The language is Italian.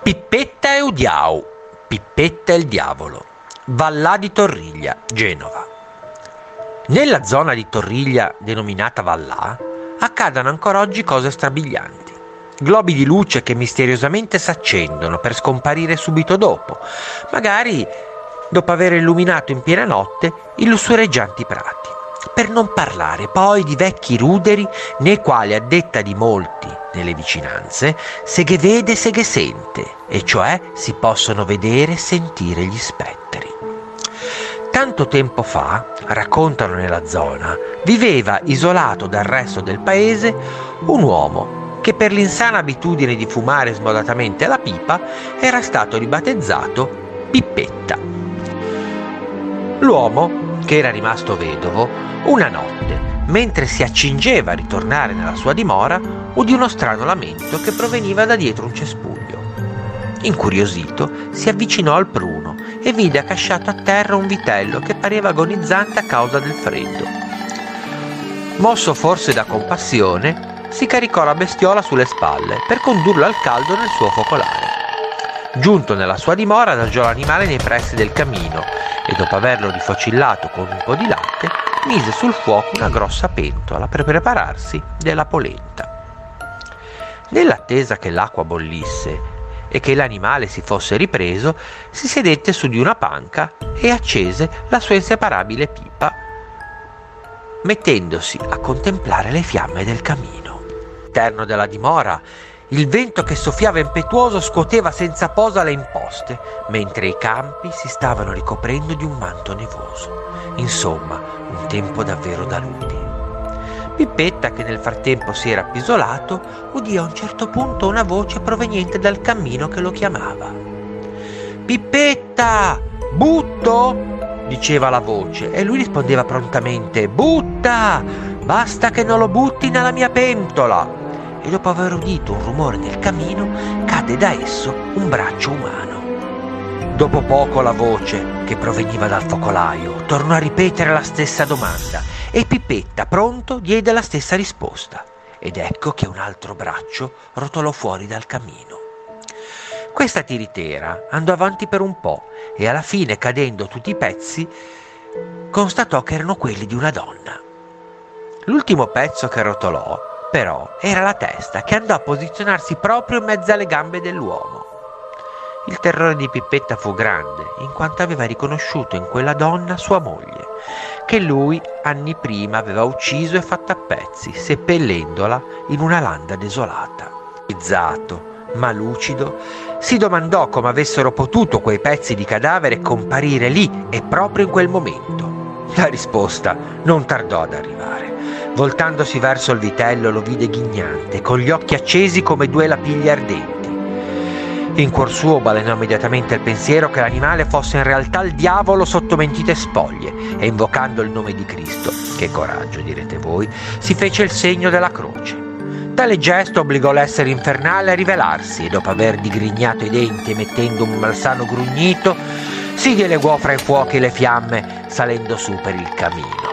Pippetta e Udiau, Pippetta e il diavolo, Vallà di Torriglia, Genova. Nella zona di Torriglia denominata Vallà accadono ancora oggi cose strabilianti. Globi di luce che misteriosamente s'accendono per scomparire subito dopo, magari dopo aver illuminato in piena notte i lussureggianti prati. Per non parlare poi di vecchi ruderi nei quali, a detta di molti nelle vicinanze, se che vede se che sente, e cioè si possono vedere e sentire gli spettri. Tanto tempo fa, raccontano nella zona, viveva isolato dal resto del paese un uomo che per l'insana abitudine di fumare smodatamente la pipa era stato ribattezzato Pippetta. L'uomo, che era rimasto vedovo, una notte, mentre si accingeva a ritornare nella sua dimora, udì uno strano lamento che proveniva da dietro un cespuglio. Incuriosito, si avvicinò al pruno e vide accasciato a terra un vitello che pareva agonizzante a causa del freddo. Mosso forse da compassione, si caricò la bestiola sulle spalle per condurlo al caldo nel suo focolare. Giunto nella sua dimora, adagiò l'animale nei pressi del camino e dopo averlo rifocillato con un po' di latte, mise sul fuoco una grossa pentola per prepararsi della polenta. Nell'attesa che l'acqua bollisse e che l'animale si fosse ripreso, si sedette su di una panca e accese la sua inseparabile pipa, mettendosi a contemplare le fiamme del camino. All'interno della dimora, il vento che soffiava impetuoso scuoteva senza posa le imposte, mentre i campi si stavano ricoprendo di un manto nevoso. Insomma, un tempo davvero da lupi. Pippetta, che nel frattempo si era appisolato, udì a un certo punto una voce proveniente dal cammino che lo chiamava. Pippetta! Butto! diceva la voce e lui rispondeva prontamente Butta! Basta che non lo butti nella mia pentola! E dopo aver udito un rumore nel camino, cade da esso un braccio umano. Dopo poco la voce, che proveniva dal focolaio, tornò a ripetere la stessa domanda e Pipetta, pronto, diede la stessa risposta. Ed ecco che un altro braccio rotolò fuori dal camino. Questa tiritera andò avanti per un po' e alla fine, cadendo tutti i pezzi, constatò che erano quelli di una donna. L'ultimo pezzo che rotolò, però, era la testa che andò a posizionarsi proprio in mezzo alle gambe dell'uomo. Il terrore di Pippetta fu grande, in quanto aveva riconosciuto in quella donna sua moglie, che lui anni prima aveva ucciso e fatto a pezzi, seppellendola in una landa desolata. Izzato, ma lucido, si domandò come avessero potuto quei pezzi di cadavere comparire lì e proprio in quel momento. La risposta non tardò ad arrivare. Voltandosi verso il vitello lo vide ghignante, con gli occhi accesi come due lapiglie ardenti. In cuor suo balenò immediatamente il pensiero che l'animale fosse in realtà il diavolo sotto mentite spoglie e invocando il nome di Cristo, che coraggio direte voi, si fece il segno della croce. Tale gesto obbligò l'essere infernale a rivelarsi e dopo aver digrignato i denti emettendo un malsano grugnito, si dileguò fra i fuochi e le fiamme salendo su per il camino.